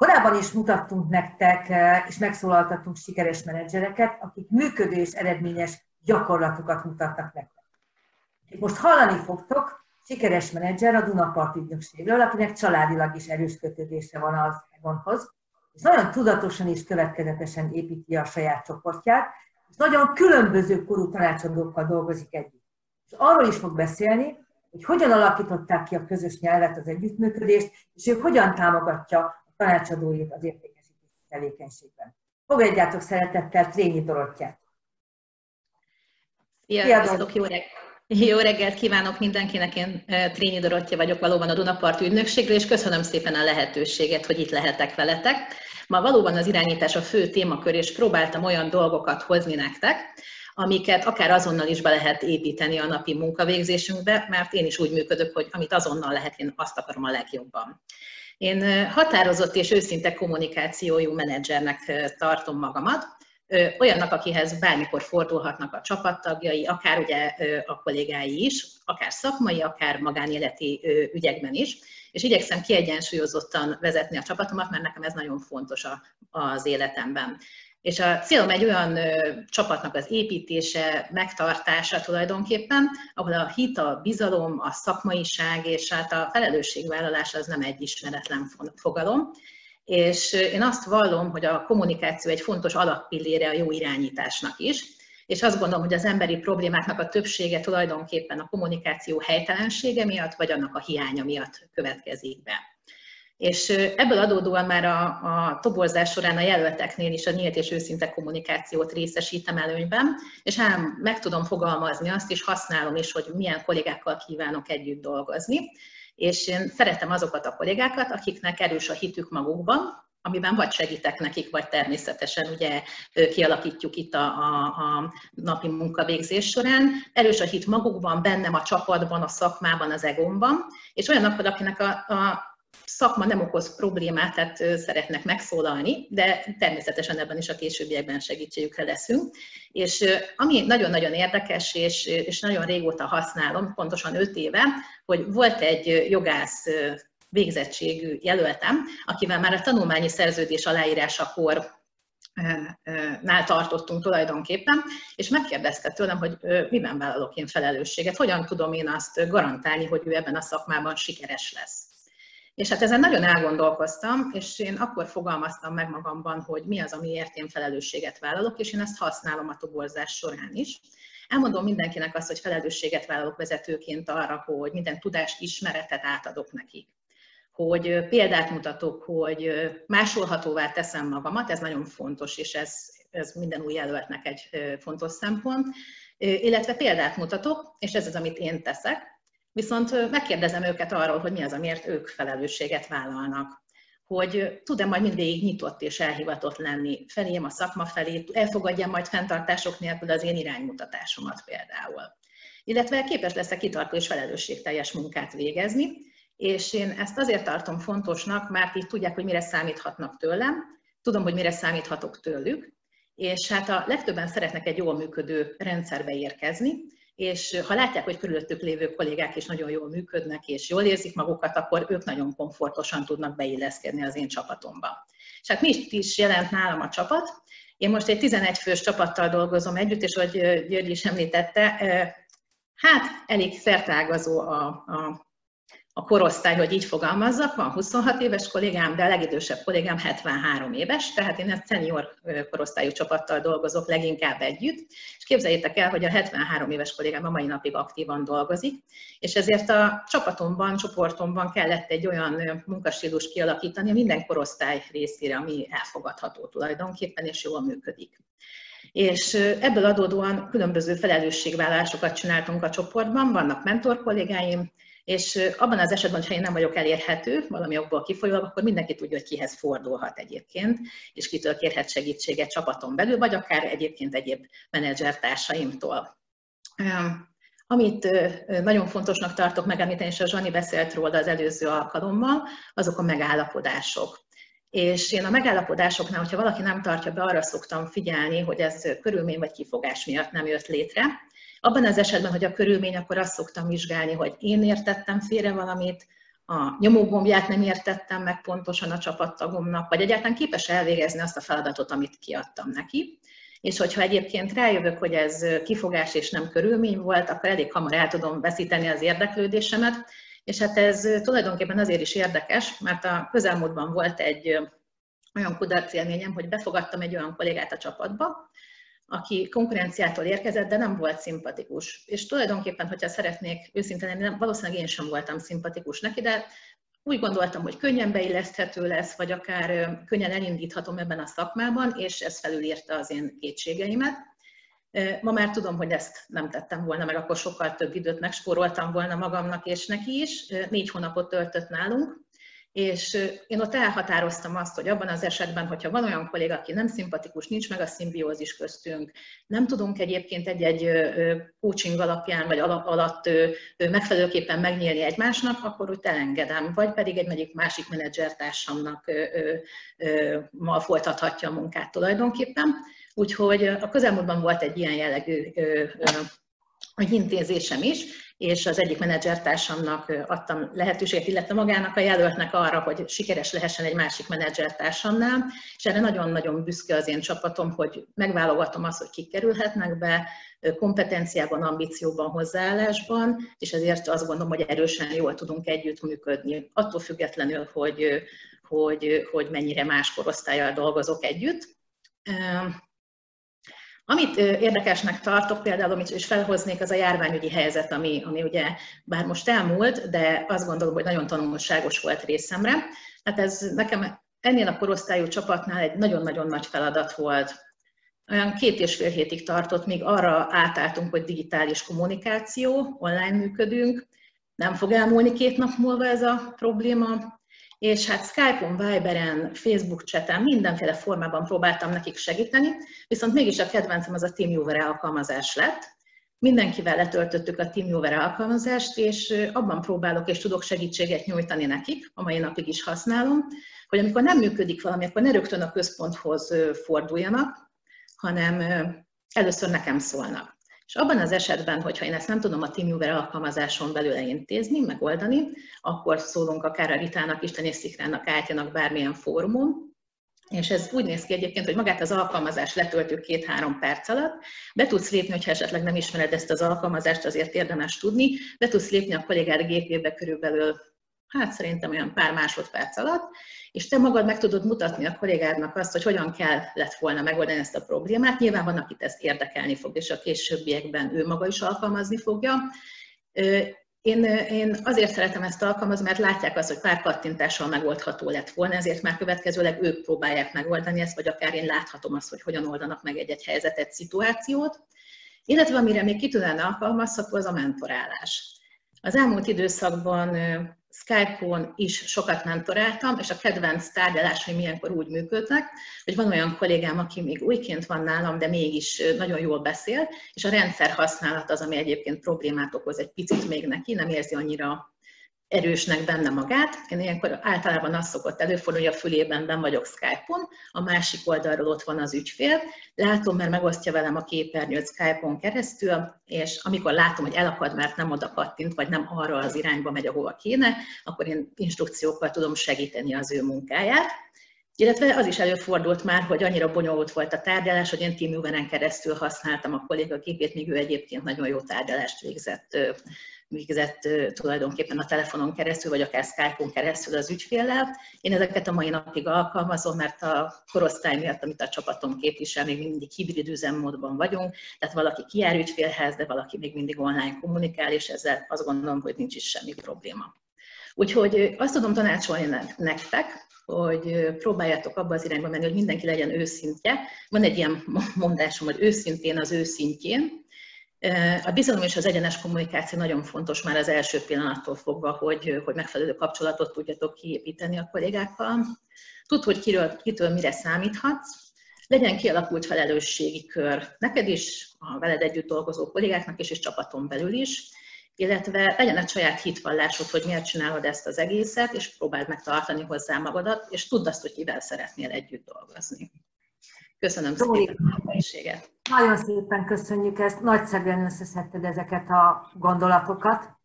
Korábban is mutattunk nektek, és megszólaltattunk sikeres menedzsereket, akik működő és eredményes gyakorlatokat mutatnak nektek. Most hallani fogtok sikeres menedzser a Dunapart ügynökségről, akinek családilag is erős kötődése van az Egonhoz, és nagyon tudatosan és következetesen építi a saját csoportját, és nagyon különböző korú tanácsadókkal dolgozik együtt. És arról is fog beszélni, hogy hogyan alakították ki a közös nyelvet, az együttműködést, és ő hogyan támogatja tanácsadóit az értékesítési tevékenységben. Fogadjátok szeretettel Trényi Dorottyát! Sziasztok, jó reggelt! Jó reggelt kívánok mindenkinek, én Trényi Dorottya vagyok valóban a Dunapart ügynökségről, és köszönöm szépen a lehetőséget, hogy itt lehetek veletek. Ma valóban az irányítás a fő témakör, és próbáltam olyan dolgokat hozni nektek, amiket akár azonnal is be lehet építeni a napi munkavégzésünkbe, mert én is úgy működök, hogy amit azonnal lehet, én azt akarom a legjobban. Én határozott és őszinte kommunikációjú menedzsernek tartom magamat, olyannak, akihez bármikor fordulhatnak a csapattagjai, akár ugye a kollégái is, akár szakmai, akár magánéleti ügyekben is, és igyekszem kiegyensúlyozottan vezetni a csapatomat, mert nekem ez nagyon fontos az életemben. És a célom egy olyan ö, csapatnak az építése, megtartása tulajdonképpen, ahol a hit, a bizalom, a szakmaiság és hát a felelősségvállalás az nem egy ismeretlen fogalom. És én azt vallom, hogy a kommunikáció egy fontos alappillére a jó irányításnak is, és azt gondolom, hogy az emberi problémáknak a többsége tulajdonképpen a kommunikáció helytelensége miatt, vagy annak a hiánya miatt következik be. És ebből adódóan már a, a toborzás során a jelölteknél is a nyílt és őszinte kommunikációt részesítem előnyben, és ám meg tudom fogalmazni azt, és használom is, hogy milyen kollégákkal kívánok együtt dolgozni. És én szeretem azokat a kollégákat, akiknek erős a hitük magukban, amiben vagy segítek nekik, vagy természetesen ugye kialakítjuk itt a, a, a napi munkavégzés során. Erős a hit magukban, bennem a csapatban, a szakmában, az egomban, és olyanok, akinek a, a szakma nem okoz problémát, tehát szeretnek megszólalni, de természetesen ebben is a későbbiekben segítségükre leszünk. És ami nagyon-nagyon érdekes, és, és nagyon régóta használom, pontosan öt éve, hogy volt egy jogász végzettségű jelöltem, akivel már a tanulmányi szerződés aláírásakor nál tartottunk tulajdonképpen, és megkérdezte tőlem, hogy miben vállalok én felelősséget, hogyan tudom én azt garantálni, hogy ő ebben a szakmában sikeres lesz. És hát ezen nagyon elgondolkoztam, és én akkor fogalmaztam meg magamban, hogy mi az, amiért én felelősséget vállalok, és én ezt használom a toborzás során is. Elmondom mindenkinek azt, hogy felelősséget vállalok vezetőként arra, hogy minden tudást, ismeretet átadok nekik. Hogy példát mutatok, hogy másolhatóvá teszem magamat, ez nagyon fontos, és ez, ez minden új jelöltnek egy fontos szempont, illetve példát mutatok, és ez az, amit én teszek, Viszont megkérdezem őket arról, hogy mi az, amiért ők felelősséget vállalnak. Hogy tud-e majd mindvégig nyitott és elhivatott lenni felém, a szakma felé, elfogadja majd fenntartások nélkül az én iránymutatásomat például. Illetve képes lesz-e kitartó és felelősségteljes munkát végezni, és én ezt azért tartom fontosnak, mert így tudják, hogy mire számíthatnak tőlem, tudom, hogy mire számíthatok tőlük, és hát a legtöbben szeretnek egy jól működő rendszerbe érkezni, és ha látják, hogy körülöttük lévő kollégák is nagyon jól működnek, és jól érzik magukat, akkor ők nagyon komfortosan tudnak beilleszkedni az én csapatomba. És hát mi is jelent nálam a csapat? Én most egy 11 fős csapattal dolgozom együtt, és hogy György is említette, hát elég szertágazó a, a a korosztály, hogy így fogalmazzak, van 26 éves kollégám, de a legidősebb kollégám 73 éves, tehát én egy senior korosztályú csapattal dolgozok leginkább együtt, és képzeljétek el, hogy a 73 éves kollégám a mai napig aktívan dolgozik, és ezért a csapatomban, csoportomban kellett egy olyan munkastílus kialakítani minden korosztály részére, ami elfogadható tulajdonképpen, és jól működik. És ebből adódóan különböző felelősségvállásokat csináltunk a csoportban, vannak mentor kollégáim, és abban az esetben, ha én nem vagyok elérhető, valami okból kifolyólag, akkor mindenki tudja, hogy kihez fordulhat egyébként, és kitől kérhet segítséget csapaton belül, vagy akár egyébként egyéb menedzsertársaimtól. Amit nagyon fontosnak tartok megemlíteni, és a Zsani beszélt róla az előző alkalommal, azok a megállapodások. És én a megállapodásoknál, hogyha valaki nem tartja be, arra szoktam figyelni, hogy ez körülmény vagy kifogás miatt nem jött létre, abban az esetben, hogy a körülmény, akkor azt szoktam vizsgálni, hogy én értettem félre valamit, a nyomógombját nem értettem meg pontosan a csapattagomnak, vagy egyáltalán képes elvégezni azt a feladatot, amit kiadtam neki. És hogyha egyébként rájövök, hogy ez kifogás és nem körülmény volt, akkor elég hamar el tudom veszíteni az érdeklődésemet, és hát ez tulajdonképpen azért is érdekes, mert a közelmúltban volt egy olyan kudarc élményem, hogy befogadtam egy olyan kollégát a csapatba, aki konkurenciától érkezett, de nem volt szimpatikus. És tulajdonképpen, hogyha szeretnék őszintén lenni, valószínűleg én sem voltam szimpatikus neki, de úgy gondoltam, hogy könnyen beilleszthető lesz, vagy akár könnyen elindíthatom ebben a szakmában, és ez felülírta az én kétségeimet. Ma már tudom, hogy ezt nem tettem volna, meg akkor sokkal több időt megspóroltam volna magamnak és neki is. Négy hónapot töltött nálunk, és én ott elhatároztam azt, hogy abban az esetben, hogyha van olyan kolléga, aki nem szimpatikus, nincs meg a szimbiózis köztünk, nem tudunk egyébként egy-egy coaching alapján vagy alatt megfelelőképpen megnyílni egymásnak, akkor úgy elengedem, vagy pedig egy egyik másik menedzsertársamnak mal folytathatja a munkát tulajdonképpen. Úgyhogy a közelmúltban volt egy ilyen jellegű intézésem is, és az egyik menedzsertársamnak adtam lehetőséget, illetve magának a jelöltnek arra, hogy sikeres lehessen egy másik menedzsertársamnál, és erre nagyon-nagyon büszke az én csapatom, hogy megválogatom azt, hogy kik kerülhetnek be, kompetenciában, ambícióban, hozzáállásban, és ezért azt gondolom, hogy erősen jól tudunk együttműködni, attól függetlenül, hogy, hogy, hogy mennyire más korosztályjal dolgozok együtt. Amit érdekesnek tartok például, amit is felhoznék, az a járványügyi helyzet, ami, ami ugye bár most elmúlt, de azt gondolom, hogy nagyon tanulságos volt részemre. Hát ez nekem ennél a korosztályú csapatnál egy nagyon-nagyon nagy feladat volt. Olyan két és fél hétig tartott, míg arra átálltunk, hogy digitális kommunikáció, online működünk. Nem fog elmúlni két nap múlva ez a probléma, és hát Skype-on, Viberen, Facebook chaten, mindenféle formában próbáltam nekik segíteni, viszont mégis a kedvencem az a TeamViewer alkalmazás lett. Mindenkivel letöltöttük a TeamViewer alkalmazást, és abban próbálok és tudok segítséget nyújtani nekik, a mai napig is használom, hogy amikor nem működik valami, akkor ne rögtön a központhoz forduljanak, hanem először nekem szólnak. És abban az esetben, hogyha én ezt nem tudom a TeamViewer alkalmazáson belül intézni, megoldani, akkor szólunk akár a Ritának, Isten Szikrának, Átjának bármilyen fórumon, és ez úgy néz ki egyébként, hogy magát az alkalmazást letöltjük két-három perc alatt, be tudsz lépni, hogyha esetleg nem ismered ezt az alkalmazást, azért érdemes tudni, be tudsz lépni a kollégád gépébe körülbelül hát szerintem olyan pár másodperc alatt, és te magad meg tudod mutatni a kollégádnak azt, hogy hogyan kell lett volna megoldani ezt a problémát. Nyilván van, akit ezt érdekelni fog, és a későbbiekben ő maga is alkalmazni fogja. Én, én azért szeretem ezt alkalmazni, mert látják azt, hogy pár kattintással megoldható lett volna, ezért már következőleg ők próbálják megoldani ezt, vagy akár én láthatom azt, hogy hogyan oldanak meg egy-egy helyzetet, szituációt. Illetve amire még kitűnően alkalmazható, az a mentorálás. Az elmúlt időszakban Skype-on is sokat mentoráltam, és a kedvenc tárgyalásaim ilyenkor úgy működnek, hogy van olyan kollégám, aki még újként van nálam, de mégis nagyon jól beszél, és a rendszer használat az, ami egyébként problémát okoz egy picit még neki, nem érzi annyira erősnek benne magát. Én ilyenkor általában az szokott előfordulni, hogy a fülében ben vagyok Skype-on, a másik oldalról ott van az ügyfél, látom, mert megosztja velem a képernyőt Skype-on keresztül, és amikor látom, hogy elakad, mert nem oda kattint, vagy nem arra az irányba megy, ahova kéne, akkor én instrukciókkal tudom segíteni az ő munkáját. Illetve az is előfordult már, hogy annyira bonyolult volt a tárgyalás, hogy én TeamViewer-en keresztül használtam a kolléga képét, míg ő egyébként nagyon jó tárgyalást végzett végzett tulajdonképpen a telefonon keresztül, vagy akár Skype-on keresztül az ügyféllel. Én ezeket a mai napig alkalmazom, mert a korosztály miatt, amit a csapatom képvisel, még mindig hibrid üzemmódban vagyunk, tehát valaki kijár ügyfélhez, de valaki még mindig online kommunikál, és ezzel azt gondolom, hogy nincs is semmi probléma. Úgyhogy azt tudom tanácsolni nektek, hogy próbáljátok abba az irányba menni, hogy mindenki legyen őszintje. Van egy ilyen mondásom, hogy őszintén az őszintjén, a bizalom és az egyenes kommunikáció nagyon fontos már az első pillanattól fogva, hogy, hogy megfelelő kapcsolatot tudjatok kiépíteni a kollégákkal. Tudd, hogy kiről, kitől mire számíthatsz, legyen kialakult felelősségi kör neked is, a veled együtt dolgozó kollégáknak is, és csapaton belül is, illetve legyen egy saját hitvallásod, hogy miért csinálod ezt az egészet, és próbáld meg tartani hozzá magadat, és tudd azt, hogy kivel szeretnél együtt dolgozni. Köszönöm szépen a lehetőséget. Nagyon szépen köszönjük ezt, nagyszerűen összeszedted ezeket a gondolatokat.